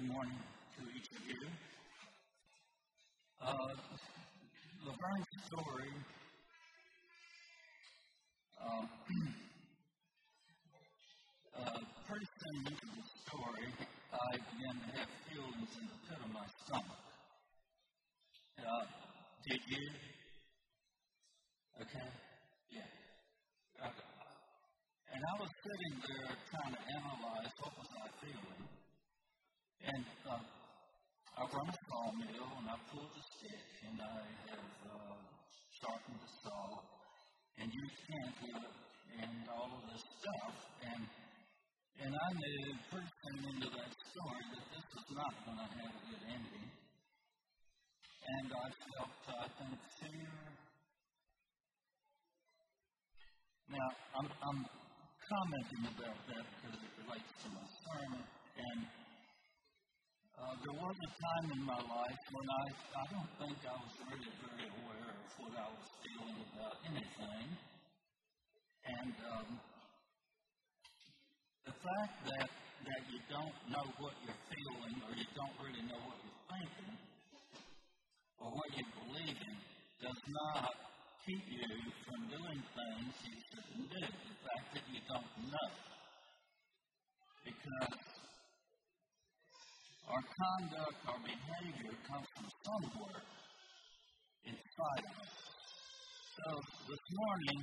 good morning to each of you. Uh, Laverne's story um, uh, pretty soon the story, I began to have feelings in the pit of my stomach. Uh, did you? Okay? Yeah. Okay. And I was sitting there trying to analyze what was I feeling. And uh, I run a sawmill and I pulled a stick and I have uh, sharpened the saw and used hand and all of this stuff. And and I knew pretty soon into that story that this was not going to have a good ending. And I felt, I think, fear. Now, I'm, I'm commenting about that because it relates to my sermon. And uh, there was a time in my life when I, I don't think I was really very aware of what I was feeling about anything. And um, the fact that, that you don't know what you're feeling or you don't really know what you're thinking or what you believe in does not keep you from doing things you shouldn't do. The fact that you don't know. Because our conduct, our behavior comes from somewhere inside of us. So this morning,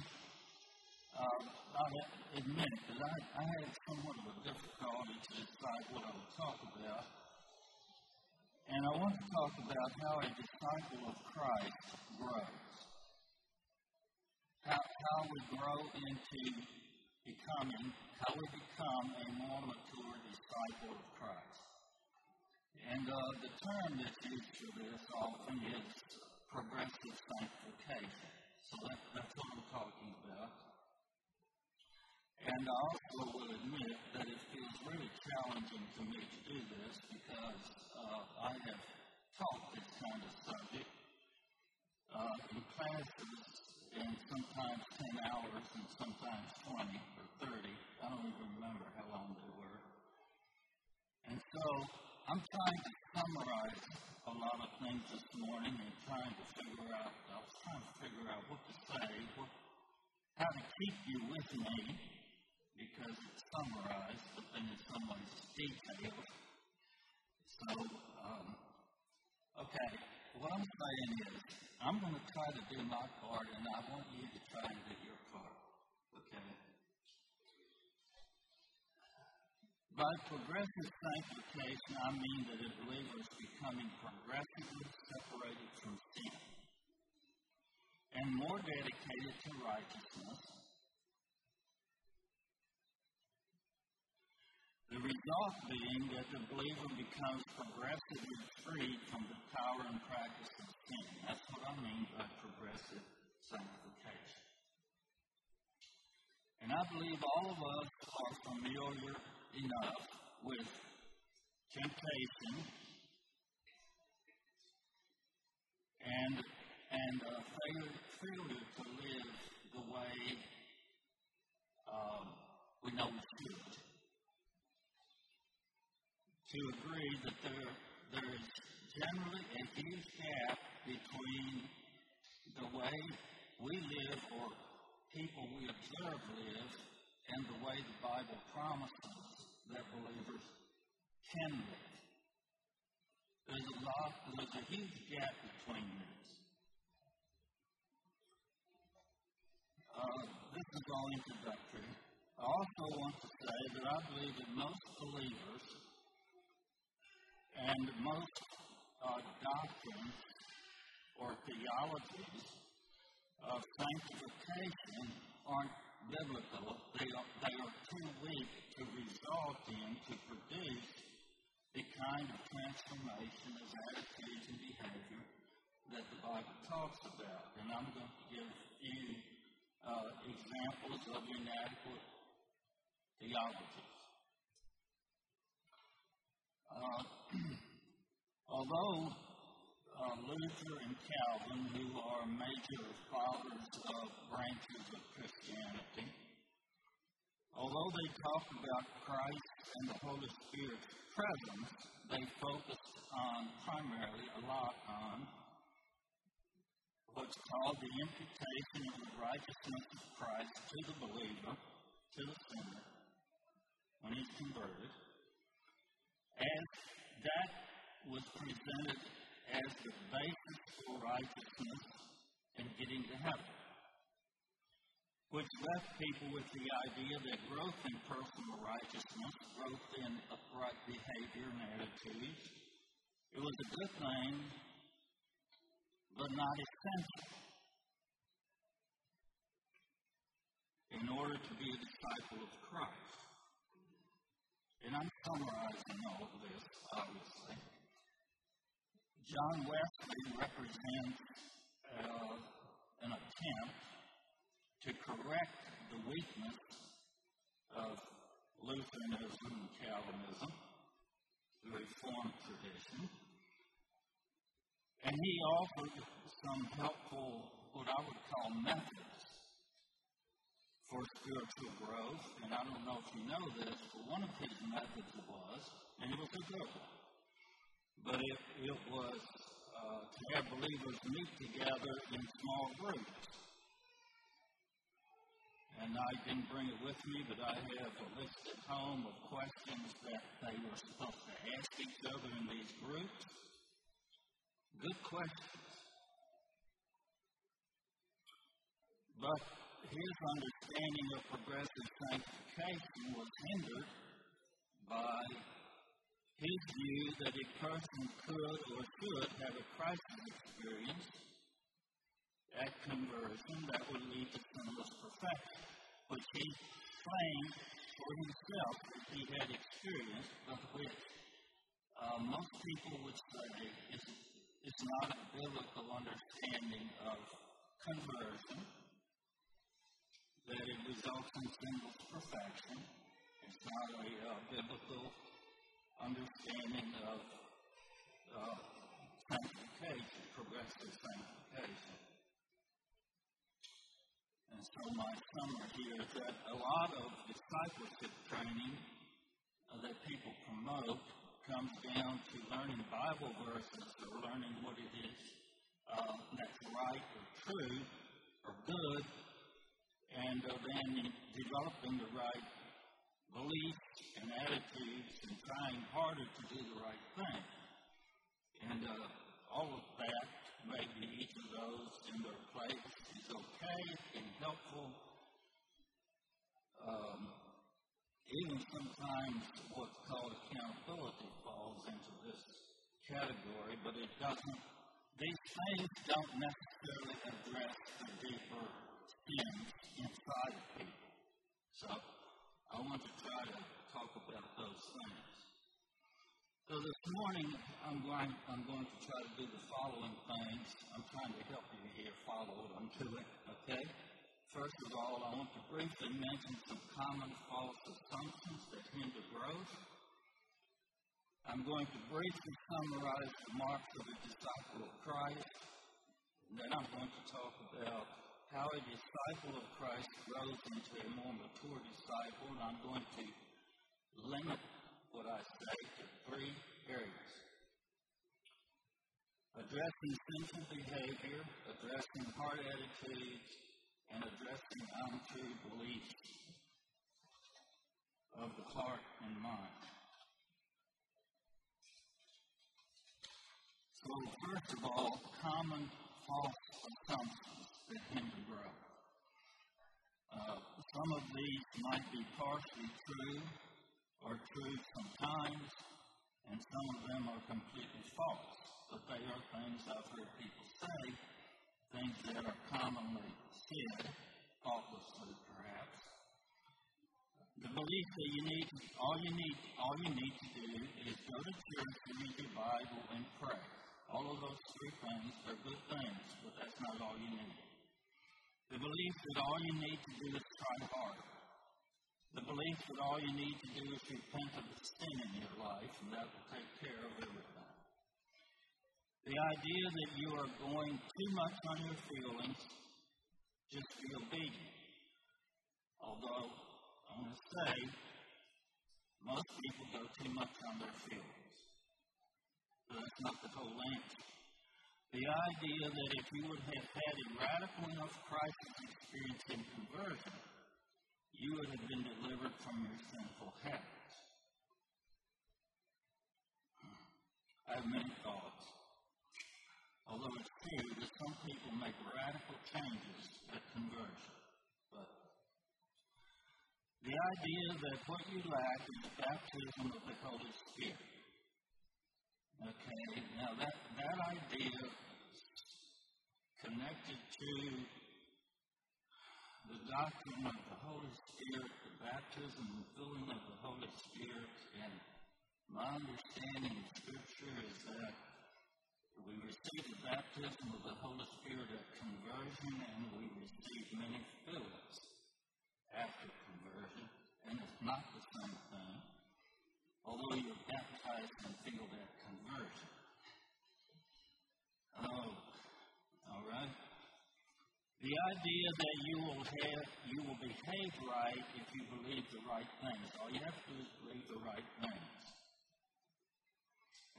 um, I'll admit that I, I had somewhat of a difficulty to decide what I would talk about. And I want to talk about how a disciple of Christ grows. How, how we grow into becoming, how we become a more mature disciple of Christ. And uh, the term that's used for this often is progressive sanctification. So that, that's what I'm talking about. And I also will admit that it feels really challenging to me to do this because uh, I have taught this kind of subject uh, in classes in sometimes 10 hours and sometimes 20 or 30. I don't even remember how long they were. And so I'm trying to summarize a lot of things this morning and trying to figure out, I was trying to figure out what to say, what, how to keep you with me because it's summarized, but then in some ways detailed. So, um, okay, what I'm saying is, I'm going to try to do my part, and I want you to try and do your part. Okay? By progressive sanctification, I mean that a believer is becoming progressively separated from sin and more dedicated to righteousness The result being that the believer becomes progressively freed from the power and practice of sin. That's what I mean by progressive sanctification. And I believe all of us are familiar enough with temptation and and failure, failure to live the way um, we know we should. To agree that there, there is generally a huge gap between the way we live or people we observe live and the way the Bible promises that believers can live. There's a lot, there's a huge gap between these. Uh, this is all introductory. I also want to say that I believe that most believers and most uh, doctrines or theologies of sanctification aren't biblical. They are, they are too weak to result in, to produce the kind of transformation of attitudes and behavior that the Bible talks about. And I'm going to give you uh, examples of inadequate theologies. Uh, although uh, Luther and Calvin, who are major fathers of branches of Christianity, although they talk about Christ and the Holy Spirit's presence, they focused on primarily a lot on what's called the imputation of the righteousness of Christ to the believer, to the sinner, when he's converted. And that was presented as the basis for righteousness and getting to heaven which left people with the idea that growth in personal righteousness, growth in upright behavior and attitudes, it was a good thing, but not essential. In order to be a disciple of Christ. And I'm summarizing all of this, obviously. John Wesley represents uh, an attempt to correct the weakness of Lutheranism and Calvinism, the Reformed tradition. And he offered some helpful, what I would call methods for spiritual growth. And I don't know if you know this, but one of his methods was, and it was a good one, but it, it was uh, to have believers meet together in small groups and I didn't bring it with me, but I have a list at home of questions that they were supposed to ask each other in these groups. Good questions. But his understanding of progressive sanctification was hindered by his view that a person could or should have a crisis experience at conversion that would lead to sinless perfection which he claimed for himself that he had experienced, but which uh, most people would say is, is not a biblical understanding of conversion, that it results in sinless perfection. It's not a uh, biblical understanding of uh, sanctification, progressive sanctification. And so my summary here is that a lot of discipleship training uh, that people promote comes down to learning Bible verses or learning what it is uh, that's right or true or good, and uh, then developing the right beliefs and attitudes and trying harder to do the right thing. And uh, all of that, maybe each of those in their place, is okay and helpful. Um, even sometimes what's called accountability falls into this category, but it doesn't, these things don't necessarily address the deeper sins inside of people. So I want to try to talk about those things. So this morning, I'm going, I'm going to try to do the following things. I'm trying to help you here follow what I'm doing, okay? First of all, I want to briefly mention some common false assumptions that hinder growth. I'm going to briefly summarize the marks of a disciple of Christ. And then I'm going to talk about how a disciple of Christ grows into a more mature disciple. And I'm going to limit what I say to three areas addressing sinful behavior, addressing heart attitudes, and addressing untrue beliefs of the heart and mind. So, first of all, common false assumptions that hinder growth. Uh, some of these might be partially true, are true sometimes, and some of them are completely false. But they are things I've heard people say, things that are commonly said, thoughtlessly perhaps. The belief that you need, all you need, all you need to do is go to church, read your Bible, and pray. All of those three things are good things, but that's not all you need. The belief that all you need to do is try hard. The belief that all you need to do is repent of the sin in your life, and that will take care of everything. The idea that you are going too much on your feelings, just be obedient. Although, I want to say, Most people go too much on their feelings. But that's not the whole answer. The idea that if you would have had a radical enough crisis experience in conversion, you would have been delivered from your sinful habits. I have many thoughts. Although it's true that some people make radical changes at conversion. But the idea that what you lack is the baptism of the Holy Spirit. Okay, now that, that idea connected to the doctrine of the Holy Spirit, the baptism and filling of the Holy Spirit, and my understanding of Scripture is that we receive the baptism of the Holy Spirit at conversion, and we receive many fillings after conversion, and it's not the same thing. Although you're baptized and filled at conversion. Oh, all right. The idea that you will have, you will behave right if you believe the right things. All you have to do is believe the right things.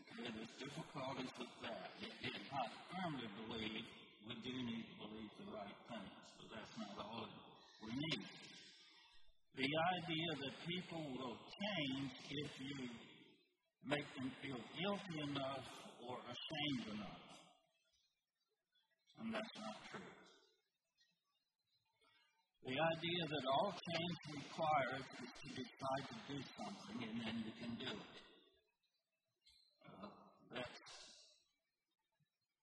Okay, there's difficulties with that. If I firmly believe we do need to believe the right things, but that's not all we need. The idea that people will change if you make them feel guilty enough or ashamed enough. And that's not true. The idea that all change requires is to decide to do something and then you can do it. Uh, that's,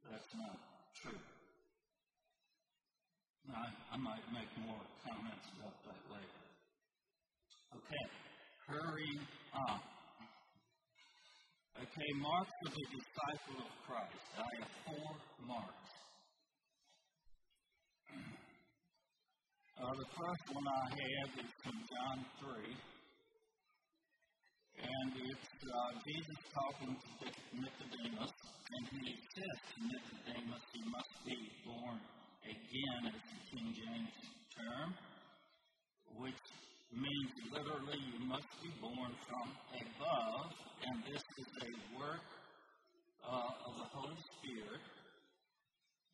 that's not true. I, I might make more comments about that later. Okay, hurry on. Okay, Mark was a disciple of Christ. I have four marks. Uh, the first one I have is from John 3. And it's uh, Jesus talking to Nicodemus. And he says to Nicodemus, he must be born again, as the King James term, which means literally you must be born from above. And this is a work uh, of the Holy Spirit.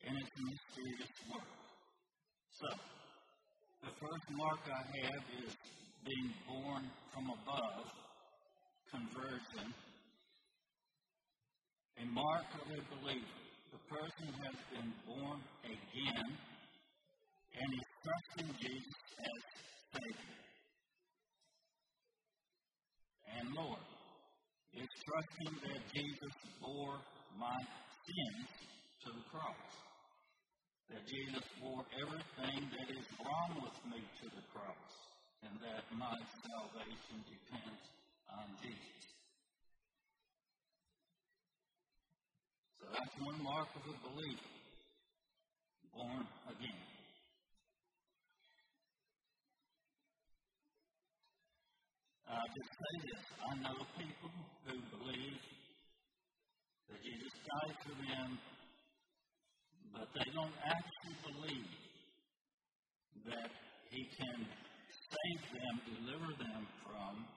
And it's a mysterious work. So, the first mark I have is being born from above, conversion. A mark of a believer. The person has been born again and is trusting Jesus as Savior and Lord. Is trusting that Jesus bore my sins to the cross that Jesus bore everything that is wrong with me to the cross, and that my salvation depends on Jesus. So that's one mark of a believer, born again. I just say this I know people who believe that Jesus died for them but they don't actually believe that He can save them, deliver them from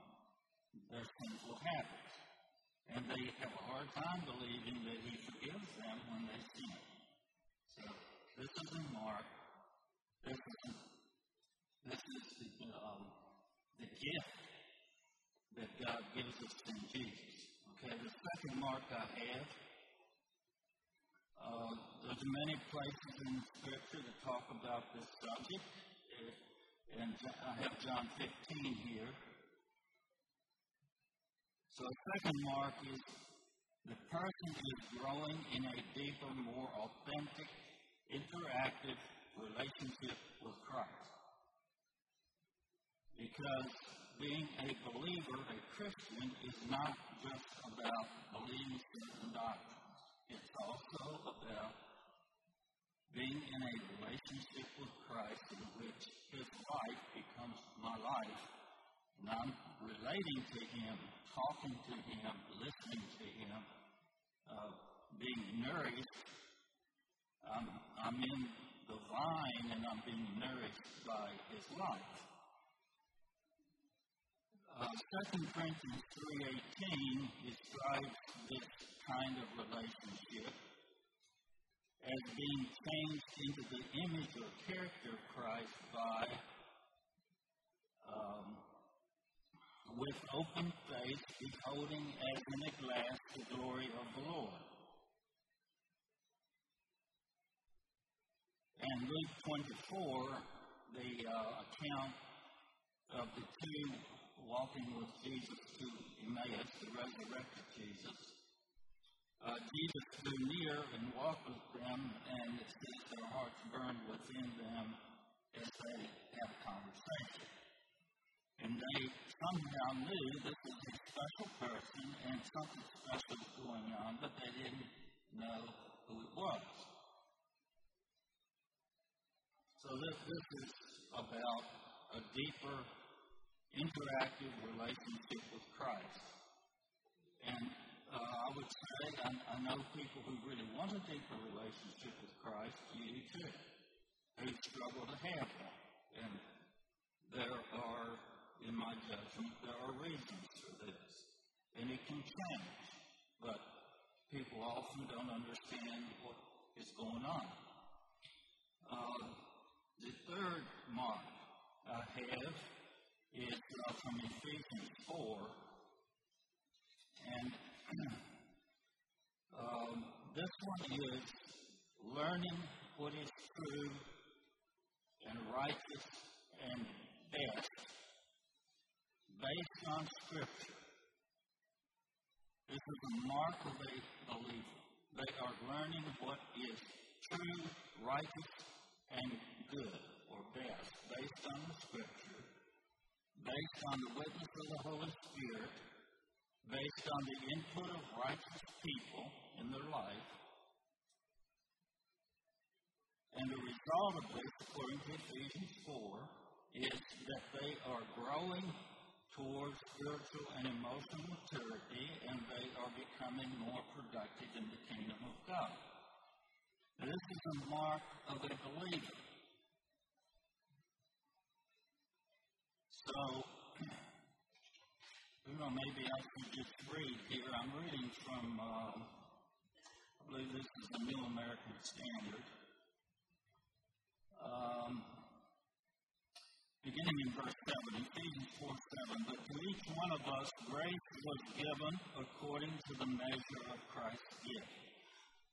their sinful habits. And they have a hard time believing that He forgives them when they sin. So this is in Mark. This is, this is the, um, the gift that God gives us in Jesus. Okay, the second mark I have uh, there's many places in Scripture that talk about this subject, and uh, I have John 15 here. So, the second mark is the person is growing in a deeper, more authentic, interactive relationship with Christ. Because being a believer, a Christian, is not just about believing certain doctrines. It's also about being in a relationship with Christ in which His life becomes my life. And I'm relating to Him, talking to Him, listening to Him, uh, being nourished. I'm, I'm in the vine and I'm being nourished by His life. Uh, 2 Corinthians 3.18 describes this kind of relationship as being changed into the image or character of Christ by um, with open face, beholding as in a glass the glory of the Lord. And Luke 24, the uh, account of the two walking with Jesus to Emmaus, the resurrected Jesus, uh, Jesus drew near and walked with them, and it says their hearts burned within them as they had a conversation. And they somehow knew this was a special person and something special was going on, but they didn't know who it was. So this, this is about a deeper, interactive relationship with Christ. And uh, I would say I, I know people who really want a deeper relationship with Christ, you too, who struggle to have one. And there are in my judgment, there are reasons for this. And it can change. But people often don't understand what is going on. Uh, the third mark I have is uh, from Ephesians 4. And um, this one is learning what is true and righteous and best based on Scripture. This is a mark of a believer. They are learning what is true, righteous, and good, or best, based on the Scripture, based on the witness of the Holy Spirit, based on the input of righteous people in their life. And the result of this, according to Ephesians 4, is that they are growing towards spiritual and emotional maturity, and they are becoming more productive in the kingdom of God. Now, this is a mark of a believer. So, know, maybe I should just read here. I'm reading from, uh, I believe this is the New American Standard. Um, beginning in verse 7, Ephesians 4 7. But to each one of us grace was given according to the measure of Christ's gift.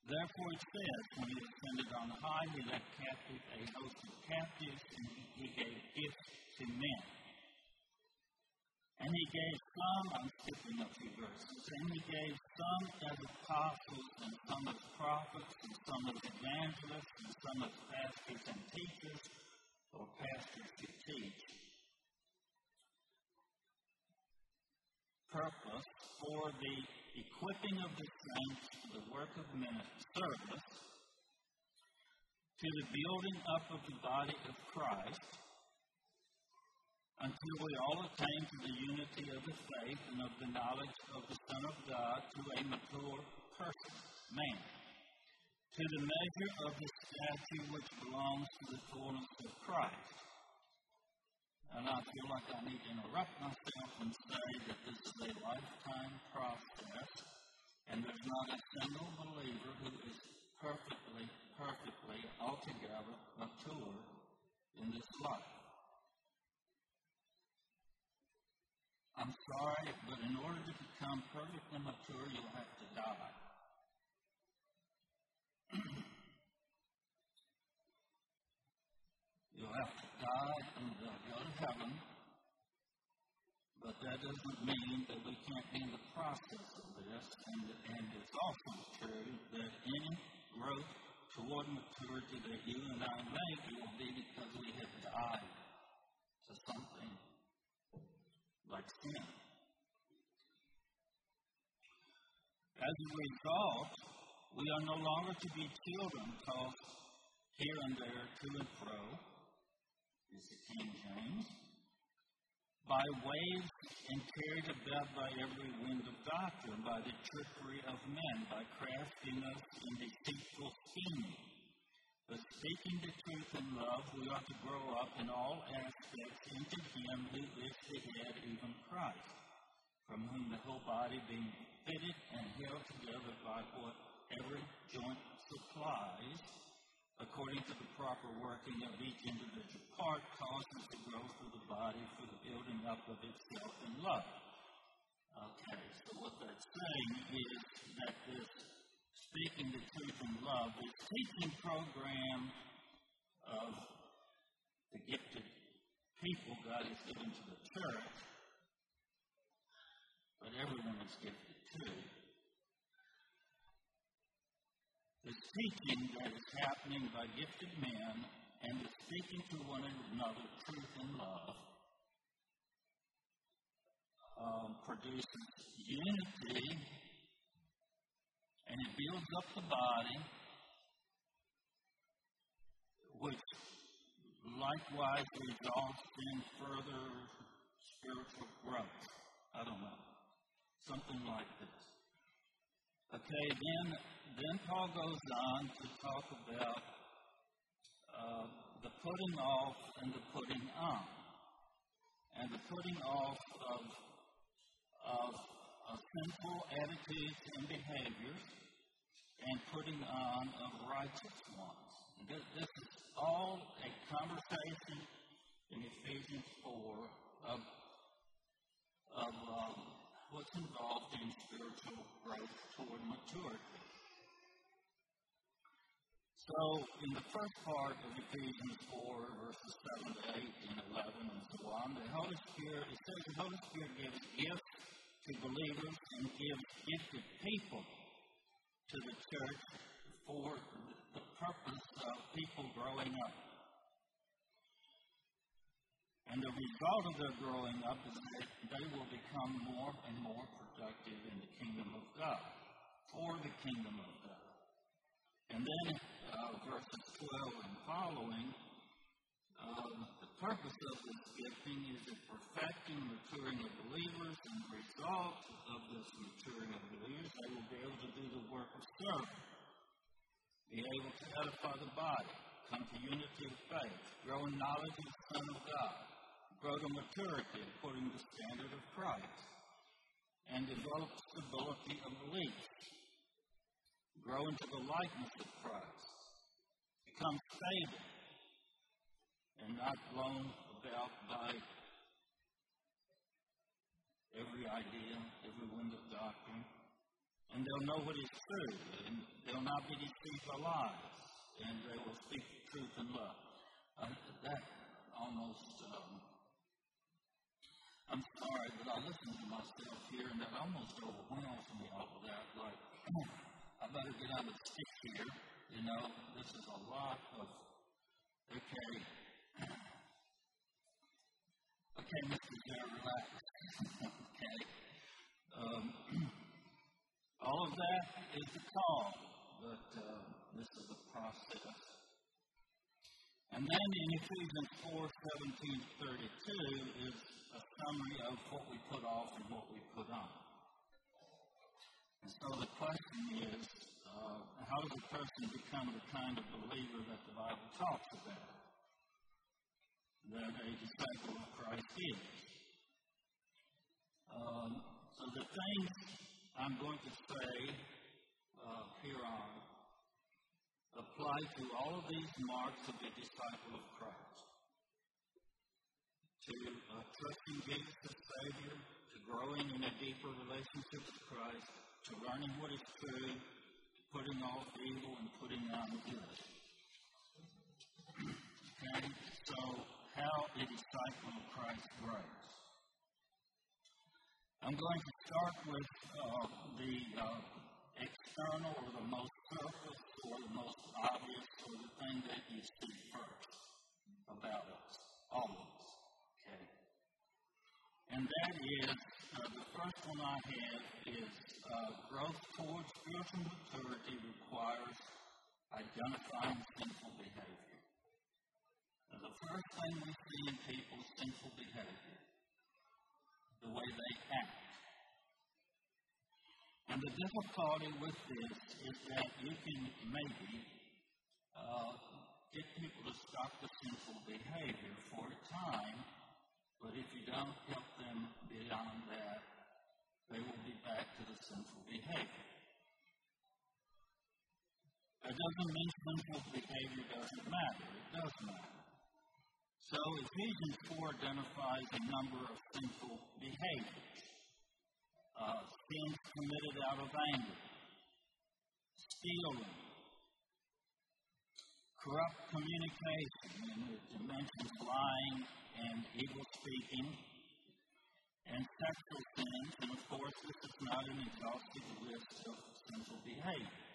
Therefore it says, when he ascended on high, he led captive a host of captives, and he gave gifts to men. And he gave some, I'm skipping a few verses, and he gave some as apostles, and some as prophets, and some as evangelists, and some as pastors and teachers or pastors to teach. Purpose for the equipping of the saints for the work of ministry service, to the building up of the body of Christ, until we all attain to the unity of the faith and of the knowledge of the Son of God to a mature person, man to the measure of the stature which belongs to the fullness of Christ. And I feel like I need to interrupt myself and say that this is a lifetime process, and there's not a single believer who is perfectly, perfectly, altogether mature in this life. I'm sorry, but in order to become perfectly mature, you'll have to die. You'll have to die and uh, go to heaven, but that doesn't mean that we can't be in the process of this. And, and it's also true that any growth toward maturity that you and I make will be because we have died to something like sin. As a result, we are no longer to be children tossed here and there to and fro, is the King James, by waves and carried about by every wind of doctrine, by the trickery of men, by craftiness and deceitful scheming. But speaking the truth in love, we ought to grow up in all aspects into Him who is the head, even Christ, from whom the whole body being fitted and held together by what every joint supplies, according to the proper working of each individual part, causes the growth of the body for the building up of itself in love. Okay, so what that's saying is that this speaking the truth in love, this teaching program of the gifted people God has given to the church, but everyone is gifted too. This teaching that is happening by gifted men and the speaking to one another truth and love um, produces unity and it builds up the body, which likewise results in further spiritual growth. I don't know. Something like this. Okay, then, then Paul goes on to talk about uh, the putting off and the putting on. And the putting off of, of, of sinful attitudes and behaviors and putting on of righteous ones. This, this is all a conversation in Ephesians 4 of, of um, what's involved in spiritual growth toward maturity. So, in the first part of Ephesians 4, verses 7 to 8 and 11 and so on, the Holy Spirit, it says the Holy Spirit gives gifts to believers and gives gifted people to the church for the purpose of people growing up. And the result of their growing up is that they will become more and more productive in the kingdom of God, for the kingdom of God. And then uh, verses 12 and following, um, purpose of this gifting is the perfecting, maturing of believers, and the result of this maturing of believers, they will be able to do the work of serving, be able to edify the body, come to unity of faith, grow in knowledge of the Son of God, grow to maturity according to the standard of Christ, and develop stability of belief, grow into the likeness of Christ, become stable, and not blown about by every idea, every wind of doctrine. And they'll know what is true, and they'll not be deceived by lies, and they will speak the truth in love. Uh, that almost, um, I'm sorry, but I listen to myself here, and that almost overwhelms me, all of that. Like, I better get out of the stick here. You know, this is a lot of, okay, okay, Mr. Jerry, relax. okay. Um, all of that is the call, but uh, this is the process. And then in Ephesians 4 17 32 is a summary of what we put off and what we put on. And so the question is uh, how does a person become the kind of believer that the Bible talks about? That a disciple of Christ is. Um, so the things I'm going to say uh, here on apply to all of these marks of a disciple of Christ. To uh, trusting Jesus as Savior, to growing in a deeper relationship with Christ, to learning what is true, to putting off evil and putting on good. okay? So, how a disciple of Christ grows. I'm going to start with uh, the uh, external or the most surface or the most obvious or the thing that you see first about us, all of us. Okay? And that is uh, the first one I have is uh, growth towards spiritual maturity requires identifying sinful behavior. Now, the first thing we see in people is sinful behavior, the way they act. And the difficulty with this is that you can maybe uh, get people to stop the sinful behavior for a time, but if you don't help them beyond that, they will be back to the sinful behavior. That doesn't mean sinful behavior doesn't matter. It does matter. So Ephesians 4 identifies a number of sinful behaviors. Uh, sins committed out of anger, stealing, corrupt communication, and it mentions lying and evil speaking, and sexual sins, and of course, this is not an exhaustive list of sinful behavior.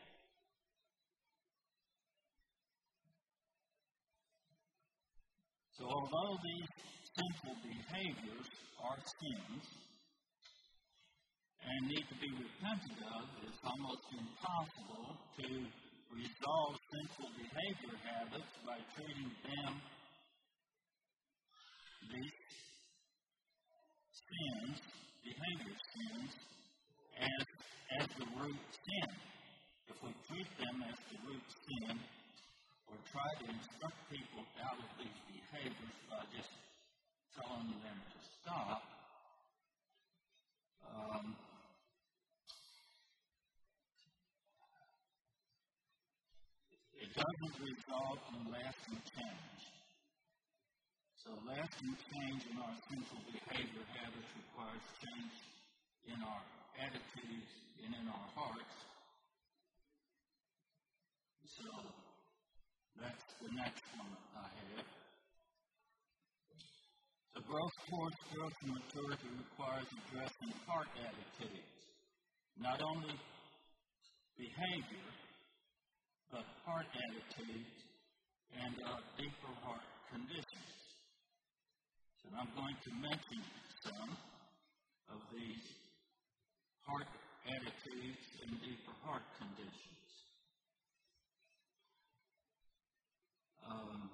So, although these sinful behaviors are sins and need to be repented of, it's almost impossible to resolve sinful behavior habits by treating them, these sins, behavior sins, as, as the root sin. If we treat them as the root sin, or try to instruct people out of these behaviors by just telling them to stop, um, it doesn't result in lasting change. So lasting change in our sinful behavior habits requires change in our attitudes and in our hearts. So that's the next one I have. The growth towards growth and maturity requires addressing heart attitudes, not only behavior, but heart attitudes and uh, deeper heart conditions. So I'm going to mention some of these heart attitudes and deeper heart conditions. Um,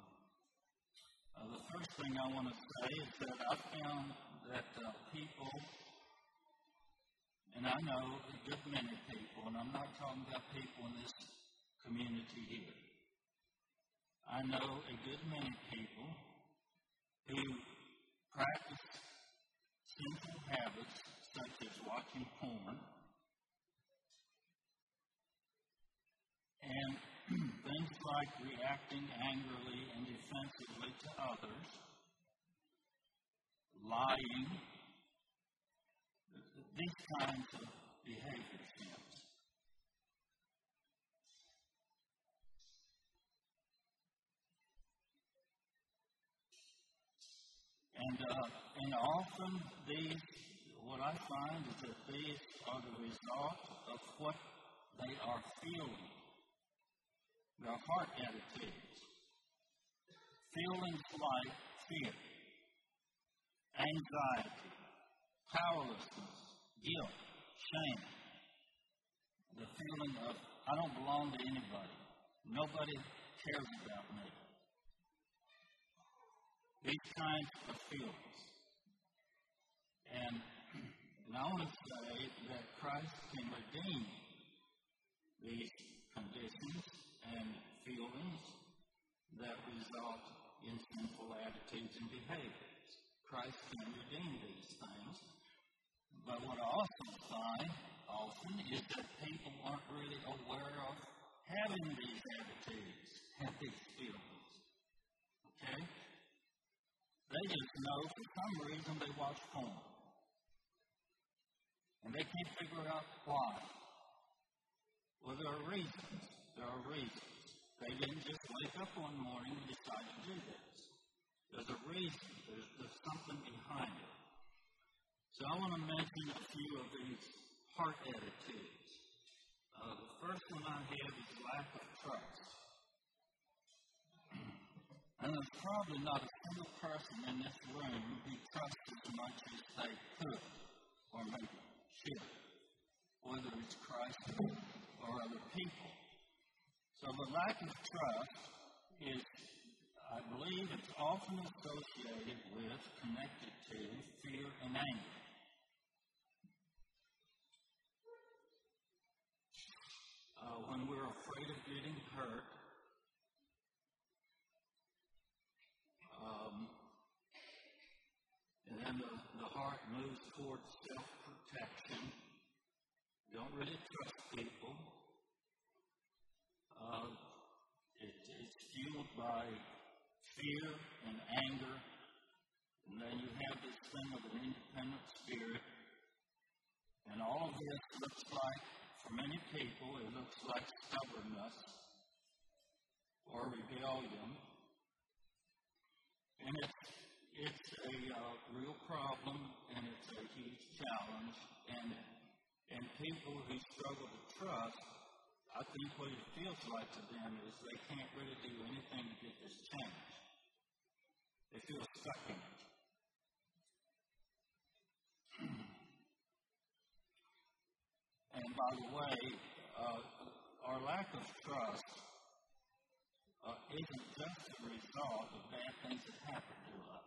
uh, the first thing I want to say is that I found that uh, people, and I know a good many people, and I'm not talking about people in this community here. I know a good many people who practice sinful habits such as watching porn and things like reacting angrily and defensively to others, lying, these kinds of behavior sins. And, uh, and often these, what I find is that these are the result of what they are feeling their heart attitudes, feelings like fear, anxiety, powerlessness, guilt, shame, the feeling of I don't belong to anybody, nobody cares about me. These kinds of feelings. And, and I want to say that Christ can redeem result in sinful attitudes and behaviors. Christ can redeem these things. But what I also find often is that people aren't really aware of having these attitudes and these feelings. Okay? They just know for some reason they watch porn. And they can't figure out why. Well, there are reasons. There are reasons. They didn't just wake up one morning and decide to do this. There's a reason. There's, there's something behind it. So I want to mention a few of these heart attitudes. Uh, the first one I have is lack of trust. And there's probably not a single person in this room who trusts as much as they could or maybe should, whether it's Christ or other people. So the lack of trust is, I believe, it's often associated with, connected to, fear and anger. Uh, when we're afraid of getting hurt, towards self protection, don't really trust people. Uh, it, it's fueled by fear and anger. And then you have this thing of an independent spirit. And all of this looks like, for many people, it looks like stubbornness or rebellion. And it's, it's a uh, real problem and it's a huge challenge. And, and people who struggle to trust, I think what it feels like to them is they can't really do anything to get this change. They feel stuck in it. and by the way, uh, our lack of trust uh, isn't just a result of bad things that happen to us.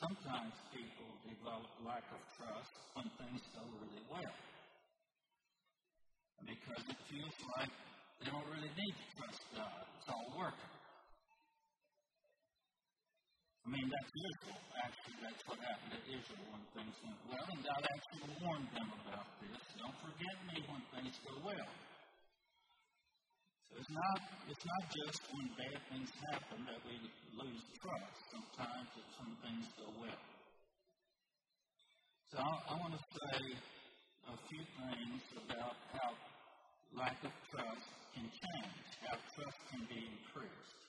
Sometimes people develop lack of trust when things go really well. Because it feels like they don't really need to trust God. It's all working. Mean, that's Israel. Actually, that's what happened to Israel when things went well. And God actually warned them about this. Don't forget me when things go well. So it's not, it's not just when bad things happen that we lose trust. Sometimes it's when things go well. So I, I want to say a few things about how lack of trust can change, how trust can be increased.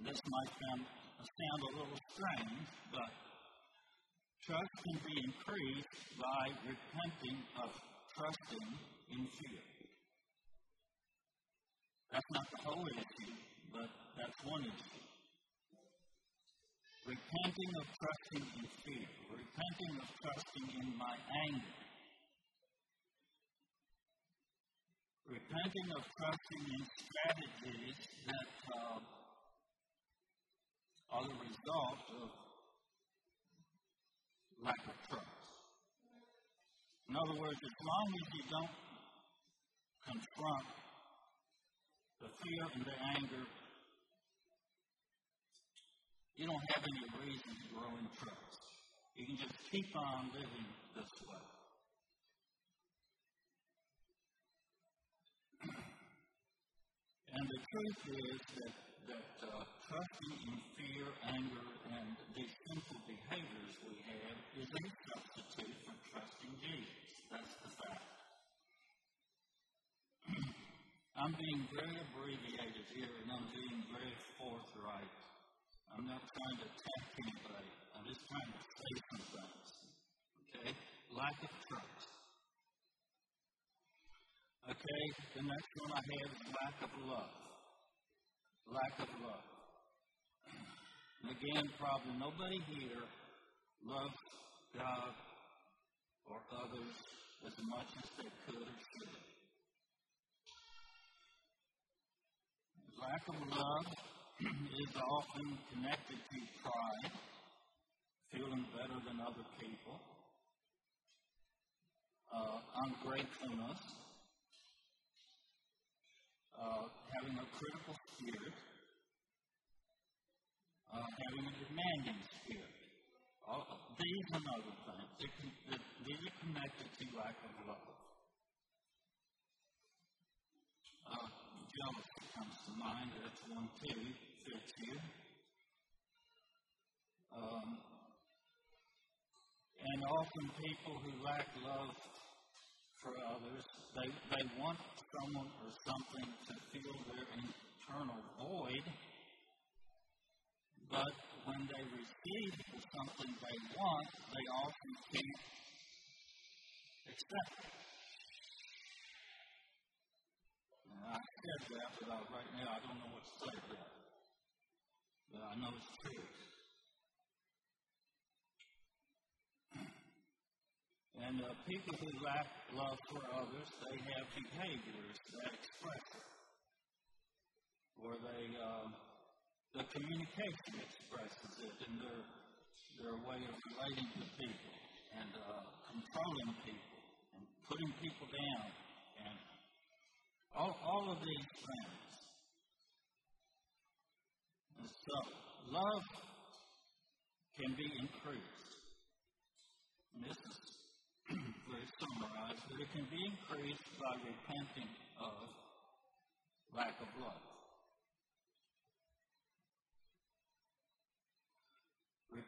And this might sound, sound a little strange, but trust can be increased by repenting of trusting in fear. That's not the whole issue, but that's one issue. Repenting of trusting in fear, repenting of trusting in my anger, repenting of trusting in strategies that uh, are the result of lack of trust. In other words, as long as you don't confront the fear and the anger, you don't have any reason to grow in trust. You can just keep on living this way. and the truth is that, that uh, trusting in fear, anger, and these sinful behaviors we have is a substitute for trusting Jesus. That's the fact. I'm being very abbreviated here and I'm being very forthright. I'm not trying to attack anybody. I'm just trying to say some things. Okay? Lack of trust. Okay? The next one I have is lack of love. Lack of love. Again, probably nobody here loves God or others as much as they could or should. Lack of love is often connected to pride, feeling better than other people, uh, ungratefulness, uh, having a critical spirit, uh, having a demanding spirit. All, these and other things, these are connected to lack of love. Uh, jealousy comes to mind. That's one too. Fits here. Um, and often people who lack love for others, they, they want someone or something to fill their internal void, but when they receive something they want, they often can't accept it. I said that, but uh, right now I don't know what to say about it. But I know it's true. And uh, people who lack love for others, they have behaviors that express it. Or they, uh, the communication expresses it in their, their way of relating to people and uh, controlling people and putting people down and all, all of these things. And so, love can be increased. And this is very summarized, but it can be increased by repenting of lack of love.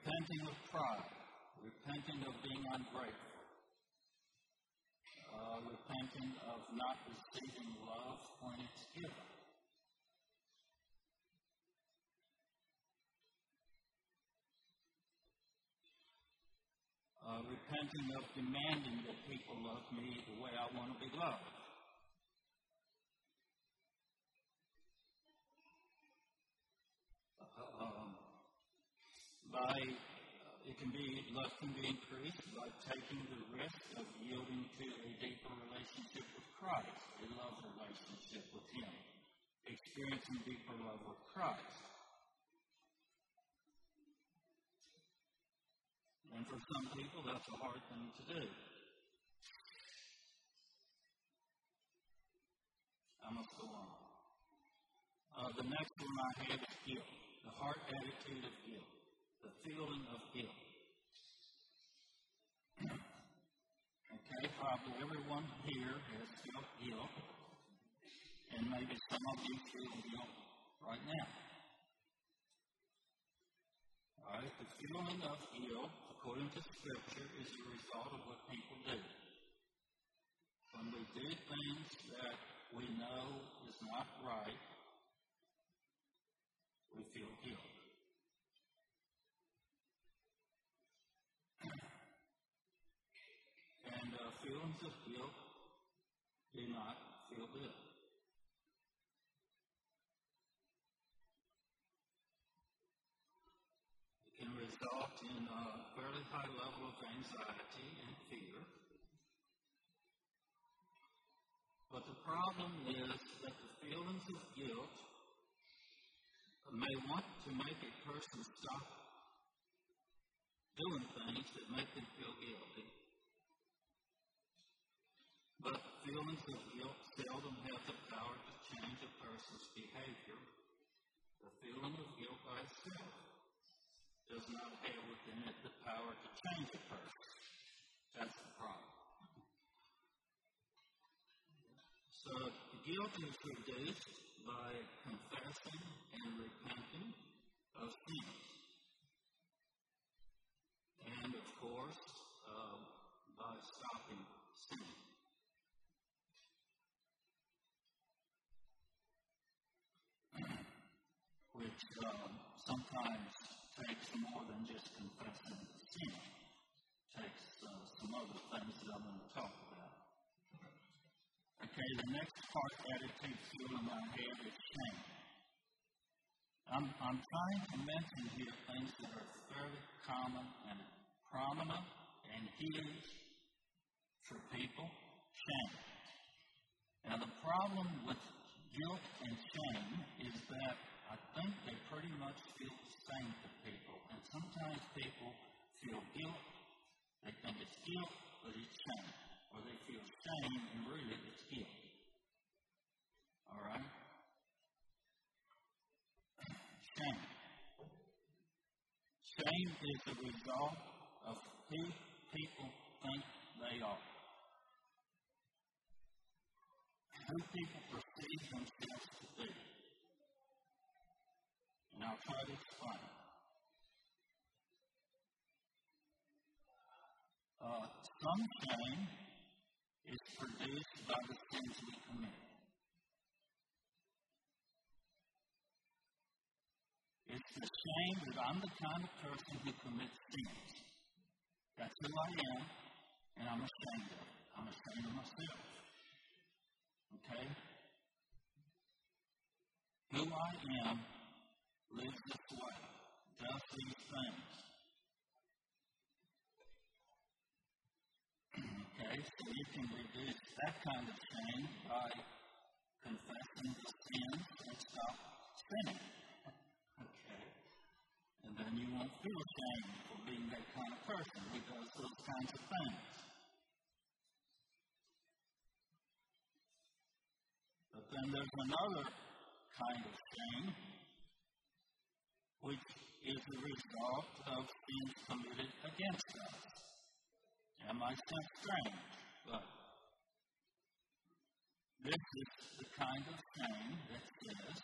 Repenting of pride, repenting of being ungrateful, uh, repenting of not receiving love when it's given. Uh, repenting of demanding that people love me the way I want to be loved. By uh, it can be love can be increased by taking the risk of yielding to a deeper relationship with Christ, a love relationship with Him, experiencing deeper love with Christ. And for some people, that's a hard thing to do. I must go on. Uh, the next one I have is guilt, the heart attitude of guilt, the feeling of guilt. okay, probably everyone here has felt guilt, and maybe some of you feel guilt right now. All right, the feeling of guilt according to Scripture, is a result of what people do. When we do things that we know is not right, we feel guilt. and uh, feelings of guilt do not feel good. It can result in a fairly high level of anxiety and fear. But the problem is that the feelings of guilt may want to make a person stop doing things that make them feel guilty. But feelings of guilt seldom have the power to change a person's behavior. The feeling of guilt by itself does not have within it the power to change a person. That's the problem. So guilt is reduced by confessing and repenting of sins. And of course, uh, by stopping sin. Which um, sometimes takes more than just confessing sin. It takes uh, some other things that I'm going to talk about. Okay, the next part attitude feeling my head is shame. I'm, I'm trying to mention here things that are fairly common and prominent and huge for people. Shame. Now, the problem with guilt and shame is that I think they pretty much feel the same to people. And sometimes people feel guilt, they think it's guilt, but it's shame. Or they feel shame, and really it's guilt. All right? Shame. Shame is the result of who people think they are. Who people perceive themselves to be. I'll try to explain. Uh, some shame is produced by the sins we commit. It's the shame that I'm the kind of person who commits sins. That's who I am, and I'm ashamed of it. I'm ashamed of myself. Okay? Who I am lives this way, does these things. okay, so you can reduce that kind of shame by confessing the sins and stop sinning. Okay. And then you won't feel shame for being that kind of person who does those kinds of things. But then there's another kind of shame which is the result of sins committed against us. That might sound strange, but This is the kind of shame that says,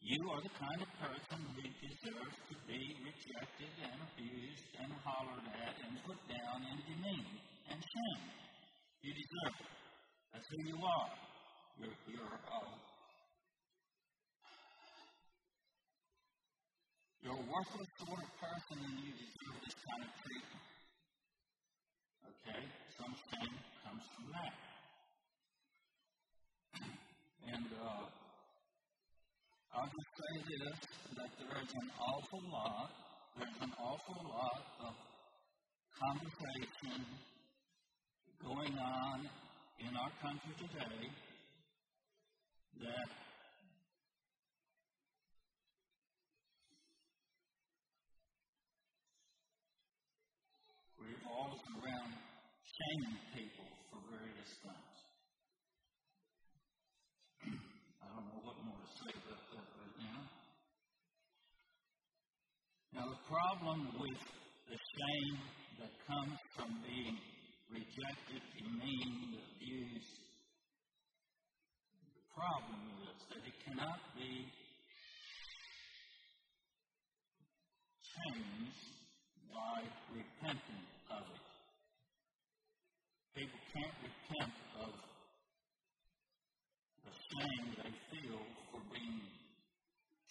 you are the kind of person who deserves to be rejected and abused and hollered at and put down and demeaned and shamed. You deserve it. That's who you are. You're, you're, uh, you're a worthless sort of person and you deserve this kind of treatment. Okay? Some shame comes from that. And uh, I'll just say this that there is an awful lot, there's an awful lot of conversation going on in our country today that revolves around shaming people for various things. I don't know what more to say about that right now. Now, the problem with the shame that comes from being rejected, demeaned, abused, the problem is that it cannot be changed by repenting of it. People can't repent of the shame they feel for being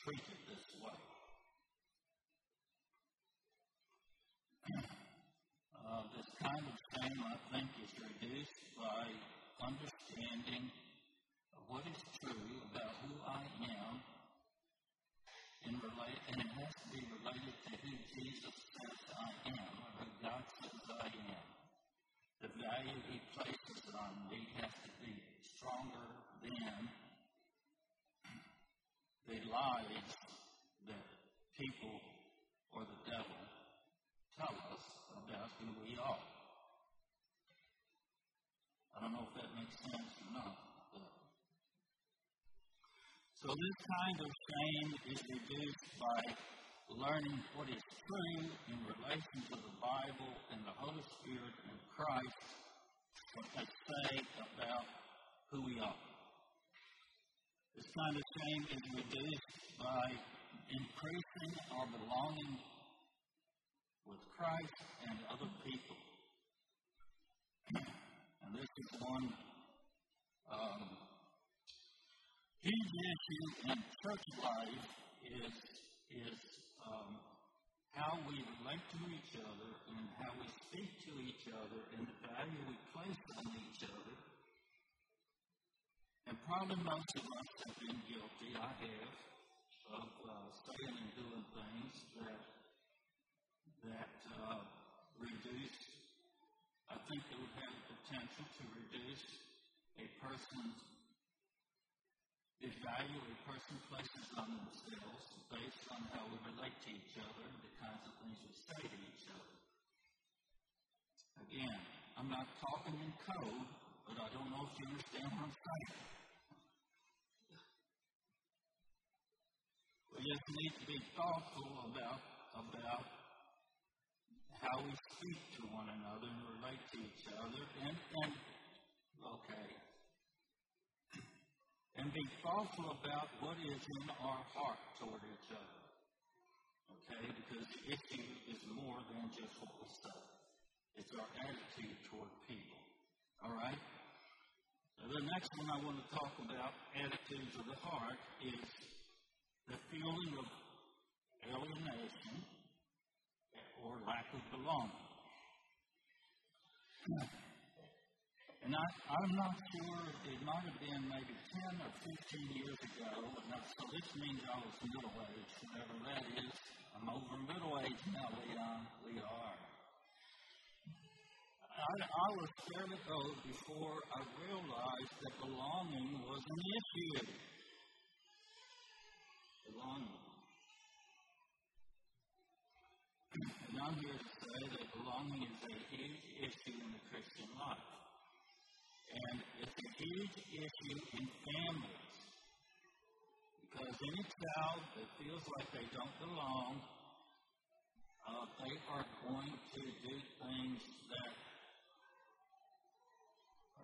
treated this way. uh, this kind of shame, I think, is reduced by understanding what is true about who I am in relate, and it has to be related to who Jesus says I am, or who God says I am. The value He places on me has to be stronger lies that people or the devil tell us about who we are. I don't know if that makes sense or not. But. So this kind of shame is reduced by learning what is true in relation to the Bible and the Holy Spirit and Christ, what they say about who we are. This kind of shame is reduced by increasing our belonging with Christ and other people. and this is one um, huge issue in church life is is um, how we relate to each other and how we speak to each other and the value we place on each other. And probably most of us have been guilty, I have, of uh, saying and doing things that that uh, reduce, I think it would have the potential to reduce a person's the value a person places on themselves based on how we relate to each other and the kinds of things we say to each other. Again, I'm not talking in code, but I don't know if you understand what I'm saying. We just need to be thoughtful about about how we speak to one another and relate to each other, and and okay, and be thoughtful about what is in our heart toward each other. Okay, because the issue is more than just what we say; it's our attitude toward people. All right. So the next one I want to talk about, attitudes of the heart, is the feeling of alienation or lack of belonging. And I, I'm not sure, it might have been maybe 10 or 15 years ago, and so this means I was middle age, whatever that is. I'm over middle age now, Leon. We are. I, I was fairly old before I realized that belonging was an issue. Belonging. And I'm here to say that belonging is a huge issue in the Christian life. And it's a huge issue in families. Because any child that feels like they don't belong, uh, they are going to do things that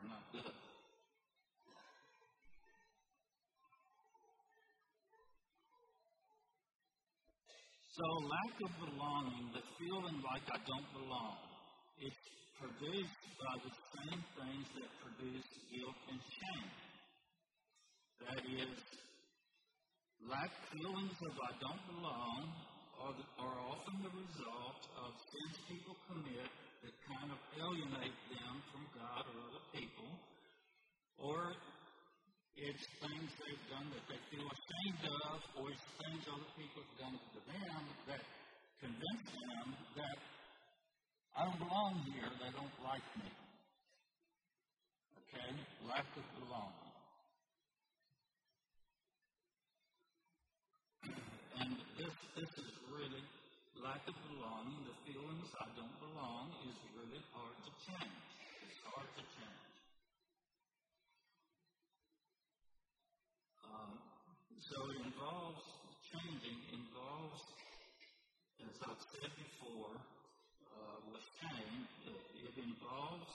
are not good. So, lack of belonging, the feeling like I don't belong, it's produced by the same things that produce guilt and shame. That is, lack feelings of I don't belong are, are often the result of sins people commit that kind of alienate them from God or other people, or it's things they've done that they feel ashamed of, or it's things other people have done to them that convince them that I don't belong here, they don't like me. Okay? Lack of belonging. And this, this is really lack of involves changing, involves, as I've said before, uh, with shame, it, it involves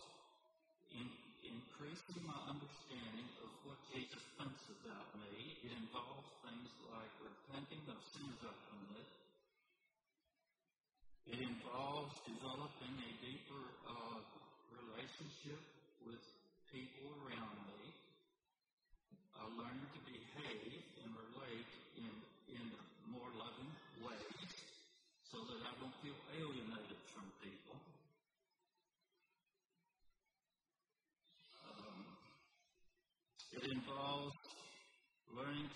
in, increasing my understanding of what Jesus thinks about me. It involves things like repenting of sins I commit. It involves developing a deeper uh, relationship with people around me. Uh, learning to behave so that I don't feel alienated from people. Um, it involves learning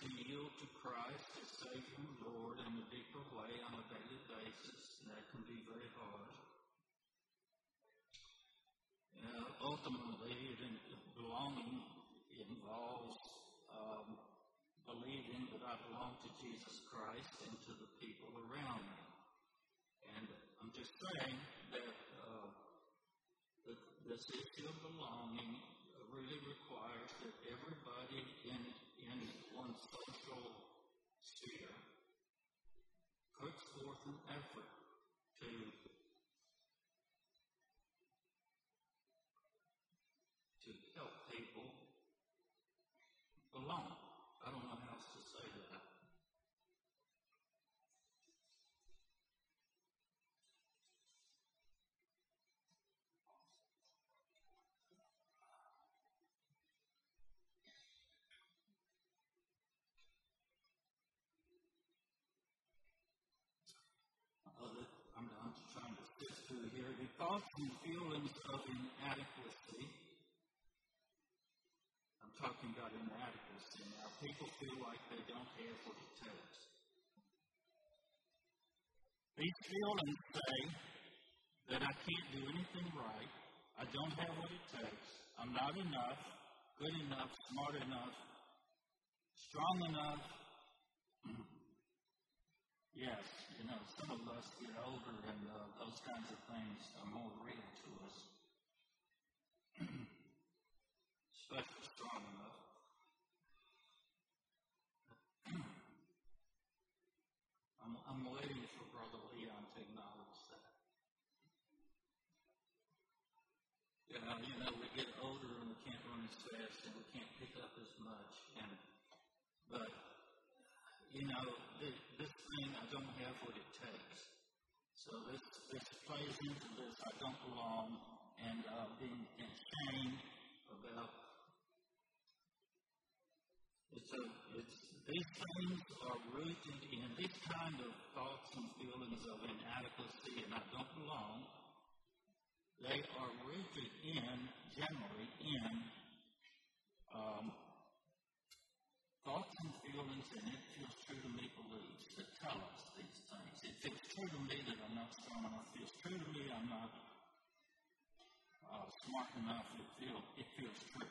to Christ as Savior and Lord in a deeper way on a daily basis. And that can be very hard. Ultimately, in, belonging involves um, believing that I belong to Jesus Christ and to the people around me. And I'm just saying that uh, this issue of belonging really requires that everybody in, in one social sphere puts forth an effort to to help people belong. Thoughts and feelings of inadequacy. I'm talking about inadequacy now. People feel like they don't have what it takes. These feelings say that I can't do anything right. I don't have what it takes. I'm not enough, good enough, smart enough, strong enough. yes, some of us get older and uh, those kinds of things are more real to us. Especially strong enough. I'm, I'm waiting for Brother Leon to acknowledge that. Yeah, you know, we get older and we can't run as fast and we can't pick up as much. And but you know, this, this thing I don't have what it takes. So this this plays into this I don't belong and uh, being ashamed about. It's a, it's these things are rooted in these kind of thoughts and feelings of inadequacy and I don't belong. They are rooted in generally in um, thoughts and feelings, and it feels true to me beliefs that tell us these things. It feels true to me that I'm not strong enough. It feels true to me I'm not uh, smart enough. It feels it feels true.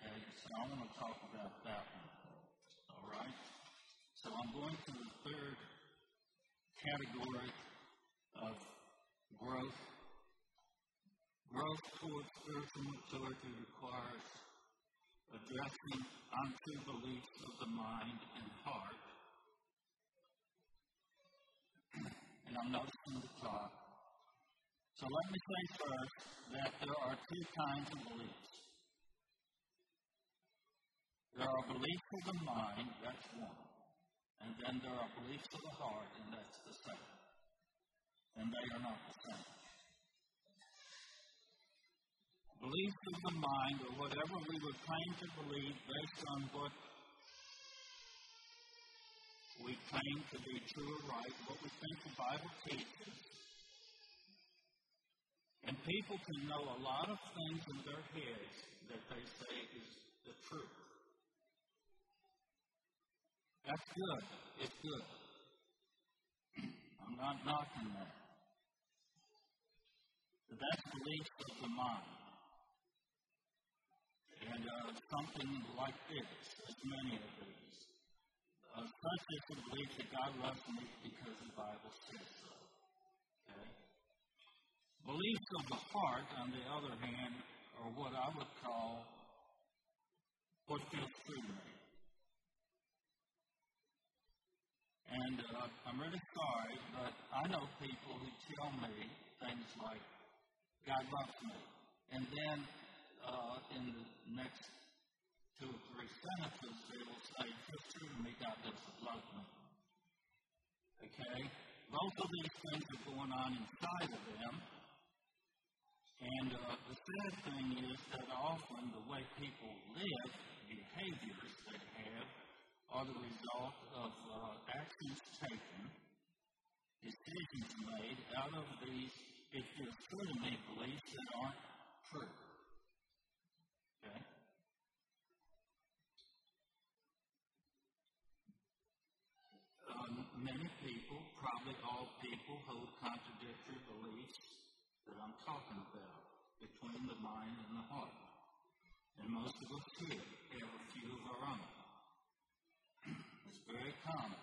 Okay, so I want to talk about that one. All right. So I'm going to the third category of growth. Growth towards spiritual maturity requires addressing untrue beliefs of the mind and heart. and I'm noticing the clock. So let me say first that there are two kinds of beliefs. There are beliefs of the mind, that's one. And then there are beliefs of the heart, and that's the second. And they are not the same. Beliefs of the mind, or whatever we would claim to believe based on what we claim to be true or right, what we think the Bible teaches. And people can know a lot of things in their heads that they say is the truth. That's good. It's good. I'm not knocking that. But that's beliefs of the mind. And uh, something like this, as many of these. Uh, such is the belief that God loves me because the Bible says so. Okay? Beliefs of the heart, on the other hand, are what I would call what feels true to me. And uh, I'm really sorry, but I know people who tell me things like, God loves me. And then uh, in the next two or three sentences, they will say, it's true to me, God doesn't love me. Okay? Both of these things are going on inside of them. And uh, the sad thing is that often the way people live, behaviors they have, are the result of uh, actions taken, decisions made out of these, if you're true to me, beliefs that aren't true. Okay? Um, many people, probably all people, hold contradictory beliefs that I'm talking about between the mind and the heart. And most of us here have a few of our own it's very common.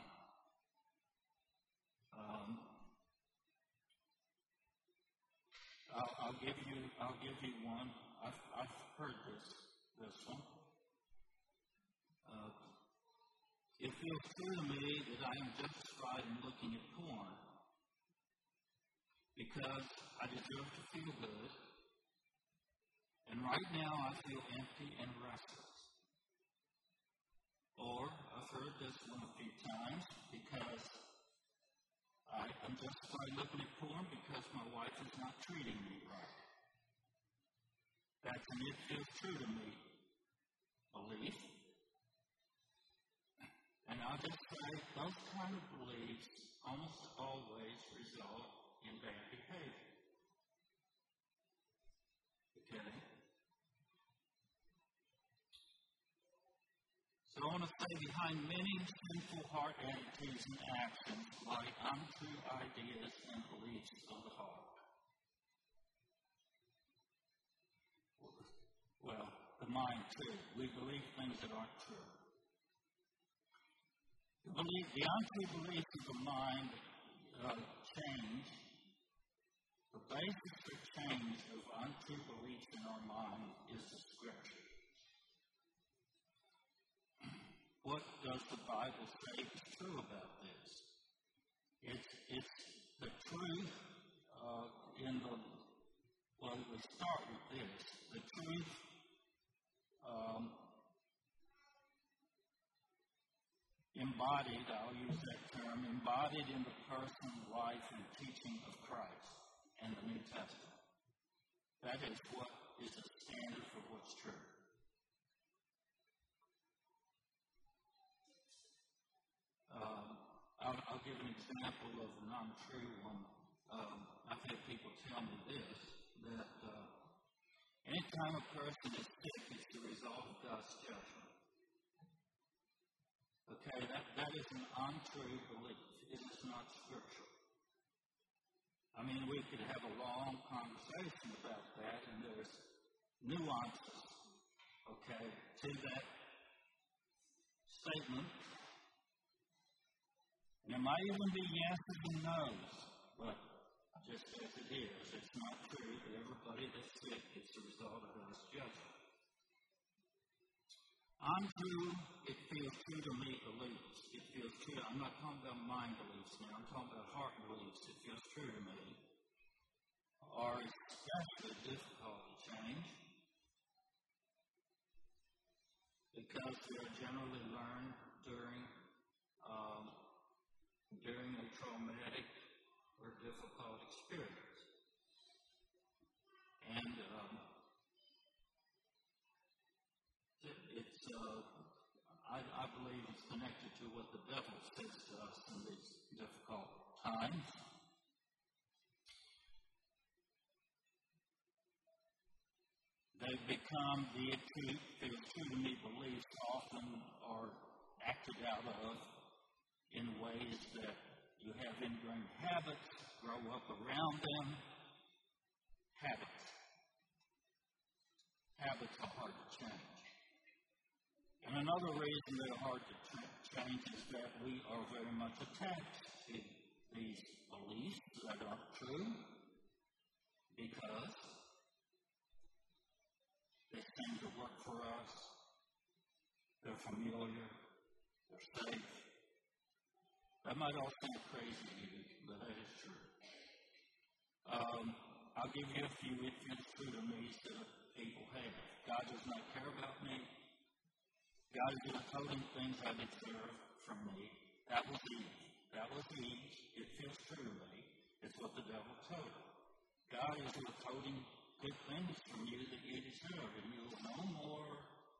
Um, I'll, I'll, give you. I'll give you one. I've, I've heard this. This one. Uh, it feels clear to me that I am justified in looking at porn because I deserve to feel good, and right now I feel empty and restless. Or I've heard this one a few times because I, am justified looking at porn because my wife is not treating me right. That's an it feels true to me belief. And I'll just say those kind of beliefs almost always result in bad behavior. Okay? I to say behind many sinful heart attitudes and actions lie untrue ideas and beliefs of the heart. Well, the mind too. We believe things that aren't true. The, belief, the untrue beliefs of the mind uh, change. The basis for change of untrue beliefs in our mind is the Scripture. What does the Bible say is true about this? It's, it's the truth uh, in the, well, we start with this. The truth um, embodied, I'll use that term, embodied in the person, life, and teaching of Christ and the New Testament. That is what is a standard for what's true. I'll, I'll give an example of a non-true one. Um, I've had people tell me this, that uh, anytime a person is sick, it's the result of God's judgment. Okay, that, that is an untrue belief. It is not scriptural. I mean, we could have a long conversation about that, and there's nuances, okay, to that statement there might even be yeses and no's, but just as it is, it's not true that everybody that's sick is the result of God's judgment. I'm true, it feels true to me beliefs. It feels true. I'm not talking about mind beliefs now, I'm talking about heart beliefs. It feels true to me. Are especially difficult to change because they are generally learned during um, during a traumatic or difficult experience. And um, it's, uh, I, I believe it's connected to what the devil says to us in these difficult times. They've become the acute, feel true me beliefs often are acted out of in ways that you have ingrained habits, grow up around them. Habits. Habits are hard to change. And another reason they're hard to change is that we are very much attached to these beliefs that are true because they seem to work for us. They're familiar. They're safe. That might all sound crazy to you, but that is true. Um, I'll give you a few feels true to me that people have. God does not care about me. God is withholding things I deserve from me. That was Eve. That was Eve. It feels true to me. It's what the devil told her. God is withholding good things from you that you deserve, and you will know more,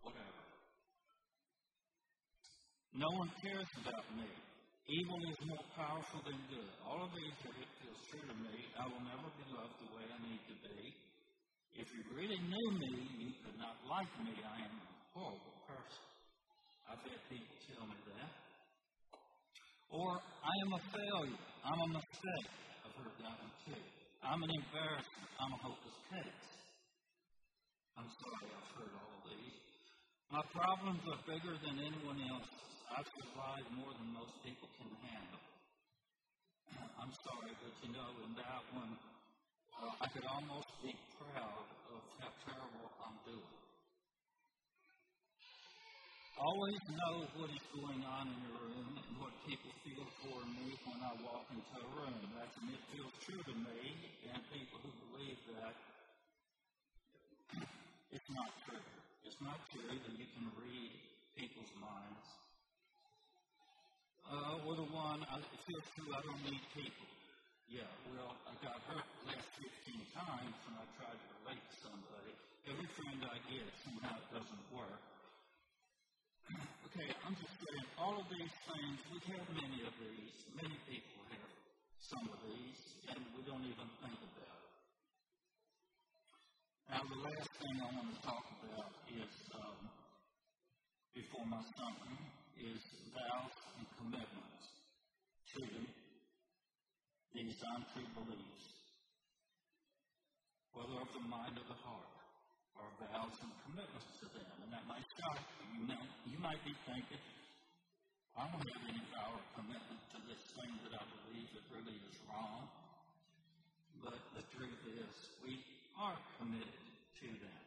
whatever. No one cares about me. Evil is more powerful than good. All of these are, it feels true to me. I will never be loved the way I need to be. If you really knew me, you could not like me. I am a horrible person. I've had people tell me that. Or, I am a failure. I'm a mistake. I've heard that one too. I'm an embarrassment. I'm a hopeless case. I'm sorry I've heard all of these. My problems are bigger than anyone else's. I've survived more than most people can handle. I'm sorry, but you know, in that one, uh, I could almost be proud of how terrible I'm doing. Always know what is going on in your room and what people feel toward me when I walk into a room. That's and it feels true to me and people who believe that it's not true. It's not true that you can read people's minds. Uh, or the one, I feel true I don't need people. Yeah, well, I got hurt last 15 times when I tried to relate to somebody. Every friend I get, somehow doesn't work. Okay, I'm just saying, all of these things, we have many of these. Many people have some of these, and we don't even think about it. Now, the last thing I want to talk about is, um, before my sermon, is vows and commitments to these untrue beliefs, whether of the mind or the heart or vows and commitments to them. And that might shock you. You, may, you might be thinking, I don't have any vow or commitment to this thing that I believe that really is wrong. But the truth is, we are committed to them.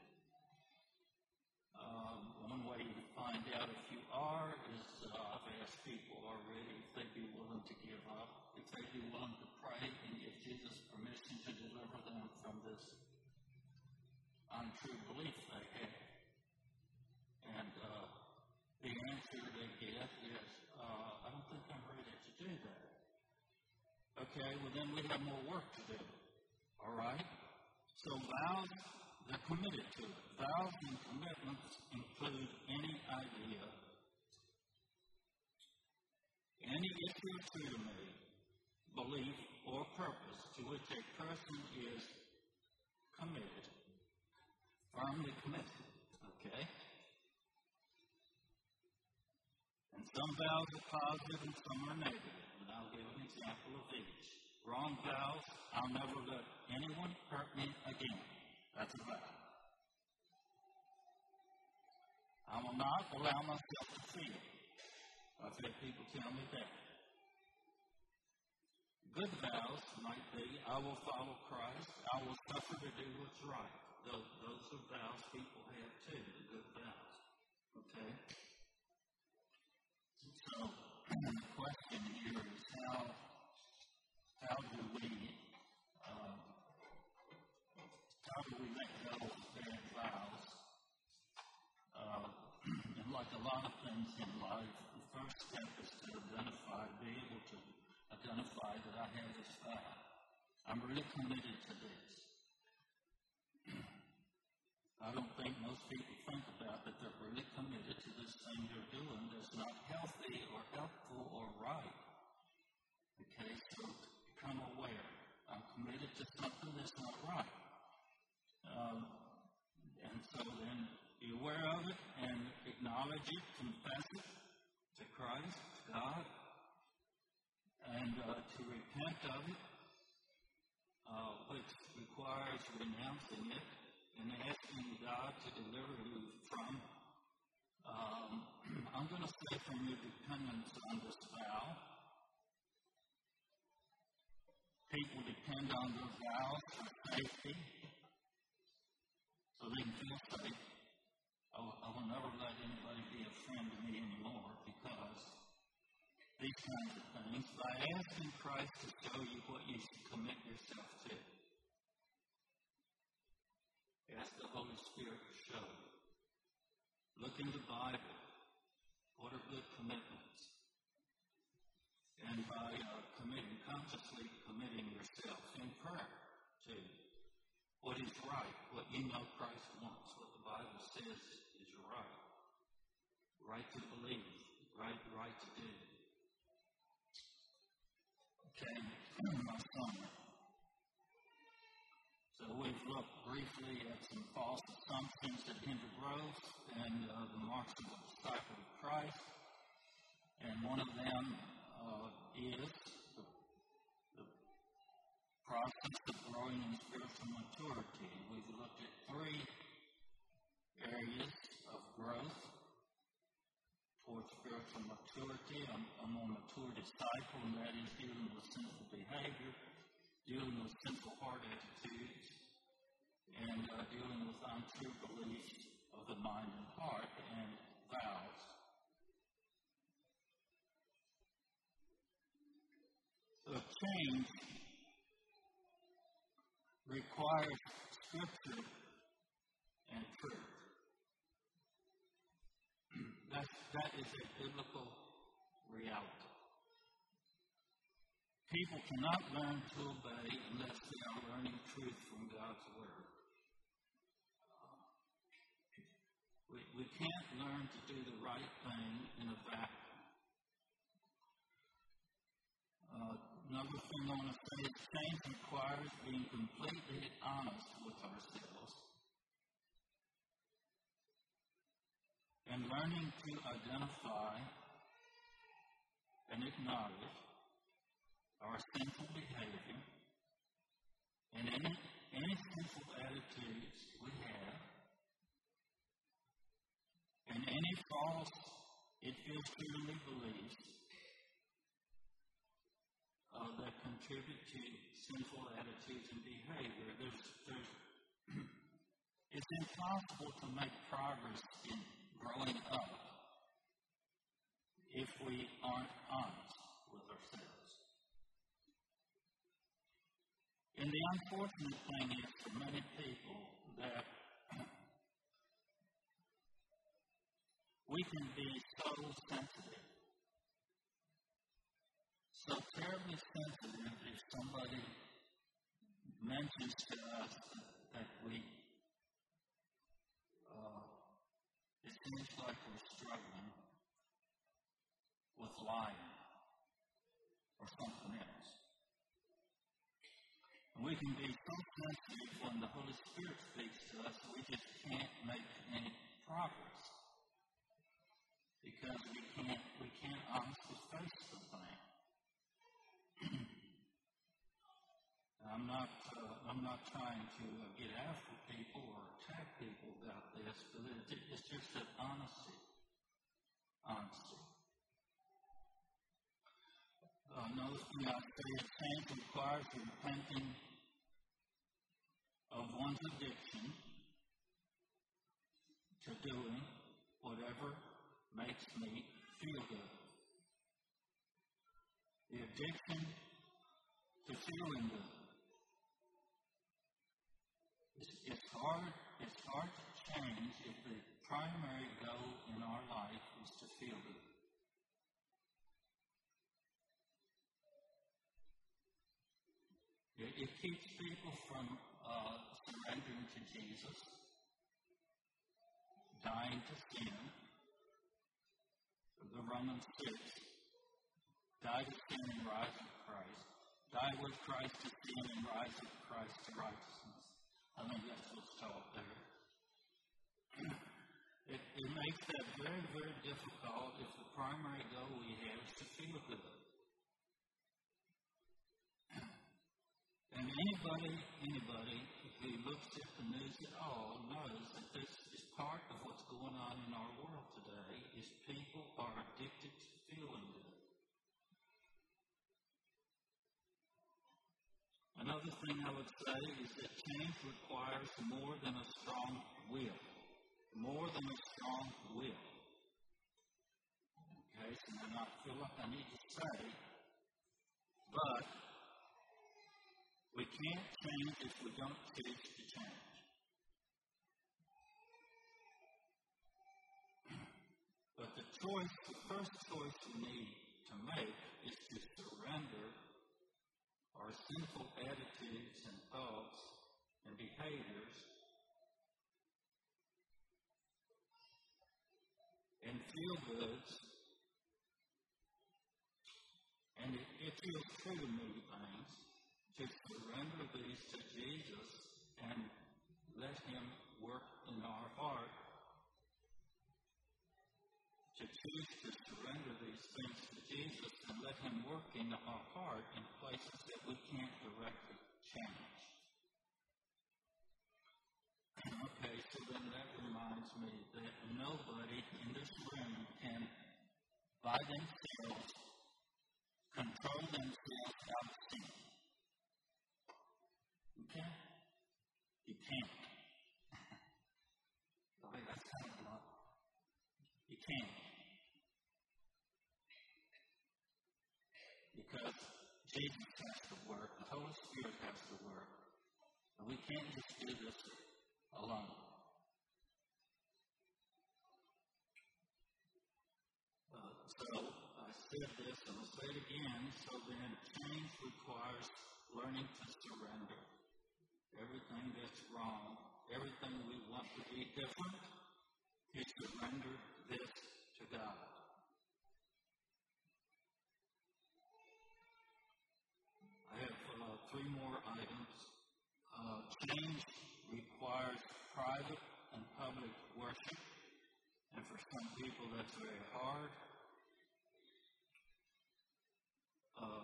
Um, one way to find out if you are is uh, I've asked people already if they'd be willing to give up, if they'd be willing to pray and give Jesus permission to deliver them from this untrue belief they have. And uh, the answer they get is, uh, I don't think I'm ready to do that. Okay, well then we have more work to do. All right? So vows, they're committed to it. Vows and commitments include any idea, any issue of freedom, belief, or purpose to which a person is committed firmly committed. Okay? And some vows are positive and some are negative. And I'll give an example of each. Wrong vows, I'll never let anyone hurt me again. That's a vow. I will not allow myself to feel. I've had people tell me that. Good vows might be, I will follow Christ, I will suffer to do what's right. Those, those are vows people have too, the good vows. Okay? So, the question here is how, how do we, um, how do we make of bad vows? Uh, and like a lot of things in life, the first step is to identify, be able to identify that I have this vow. I'm really committed to this. I don't think most people think about that they're really committed to this thing they're doing that's not healthy or helpful or right. Okay, so become aware. I'm committed to something that's not right. Um, and so then be aware of it and acknowledge it, confess it to Christ, to God, and uh, to repent of it, uh, which requires renouncing it and asking God to deliver you from. Um, I'm going to say from your dependence on this vow. People depend on their vows for safety, so they can feel safe. I will, I will never let anybody be a friend to me anymore because these kinds of things by asking Christ to show you what you should commit yourself to. Ask the Holy Spirit to show you. Look in the Bible. What are good commitments? And by uh, committing, consciously committing yourself in prayer to what is right, what you know Christ wants, what the Bible says right, right to believe, right, right to do. Okay, my son. So we've looked briefly at some false assumptions that hinder growth and uh, the marks of a disciple of Christ. And one of them uh, is the, the process of growing in spiritual maturity. We've looked at three areas growth towards spiritual maturity, a, a more mature disciple, and that is dealing with sinful behavior, dealing with sinful heart attitudes, and uh, dealing with untrue beliefs of the mind and heart and vows. The change requires scripture and truth. That, that is a biblical reality. People cannot learn to obey unless they are learning truth from God's Word. we, we can't learn to do the right thing in a vacuum. Uh, another thing I want to say is change requires being completely honest with ourselves and learning to identify and acknowledge our sinful behavior and any, any sinful attitudes we have and any false infiltratingly beliefs uh, that contribute to sinful attitudes and behavior. There's, there's, it's impossible to make progress in growing up if we aren't honest with ourselves. And the unfortunate thing is for many people that we can be so sensitive, so terribly sensitive if somebody mentions to us that, that we it seems like we're struggling with lying or something else. And we can be so sensitive when the Holy Spirit speaks to us, we just can't make any progress because we can't we can't honestly face the thing. I'm not uh, I'm not trying to uh, get after people or people about this, but it, it's just that honesty. Honesty. Uh, another thing I say is change requires repenting of one's addiction to doing whatever makes me feel good. The addiction to feeling good. It's, it's hard. Hard to change if the primary goal in our life is to feel good. it keeps people from uh, surrendering to Jesus, dying to sin. The Romans 6 die to sin and rise with Christ. Die with Christ to sin and rise with Christ to righteousness. I think that's what's taught there. It, it makes that very, very difficult if the primary goal we have is to feel good. And anybody, anybody who looks at the news at all knows that this is part of what's going on in our world today is people are addicted to feeling good. Another thing I would say is that change requires more than a strong will more than a strong will. Okay, so I not feel like I need to say, but we can't change if we don't choose to change. But the choice, the first choice we need to make is to surrender our sinful attitudes and thoughts and behaviors goods. And it feels true to things, to surrender these to Jesus and let Him work in our heart. To choose to surrender these things to Jesus and let Him work in our heart in places that we can't directly change. Okay, so then that reminds me that nobody in this room can, by themselves, control themselves out of sin. Okay? You can't. okay, that's kind of lot. You can't. Because Jesus has to work, the Holy Spirit has to work. And we can't just do this alone. Uh, so I said this and I'll say it again. So then, change requires learning to surrender. Everything that's wrong, everything we want to be different, is surrender this to God. I have uh, three more items. Uh, change requires private and public worship. And for some people, that's very hard. Uh,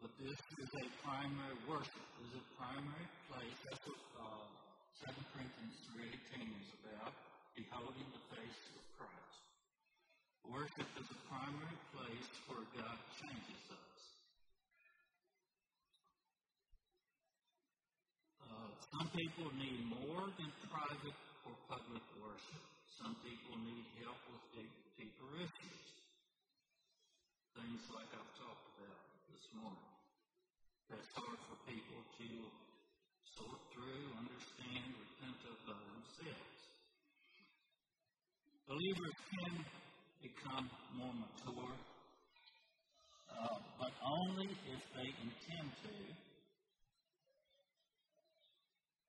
but this is a primary worship. This is a primary place. That's what uh, 2 Corinthians 3.18 is about, beholding the face of Christ. Worship is a primary place where God changes us. Some people need more than private or public worship. Some people need help with deep, deeper issues. Things like I've talked about this morning. That's hard for people to sort through, understand, repent of by themselves. Believers can become more mature, uh, but only if they intend to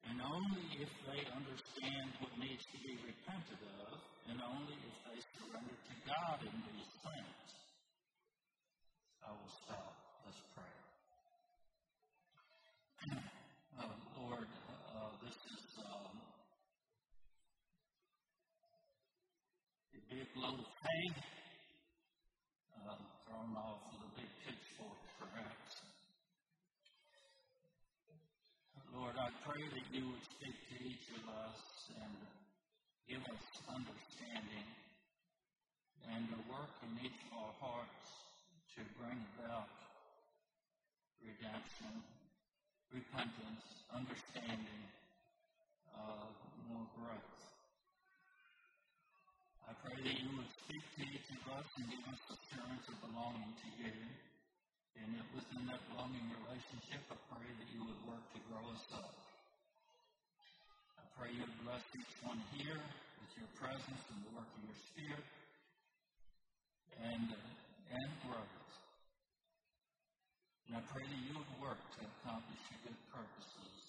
and only if they understand what needs to be repented of, and only if they surrender to God in these things. I will stop. Let's pray. Uh, Lord, uh, this is um, a big uh, thrown off with a big pitchfork, perhaps. Lord, I pray that you would speak to each of us and give us understanding and to work in each of our hearts to bring about redemption, repentance, understanding, uh, more growth. Us and give us assurance of belonging to you. And that within that belonging relationship, I pray that you would work to grow us up. I pray you would bless each one here with your presence and the work of your Spirit and, uh, and growth. And I pray that you would work to accomplish your good purposes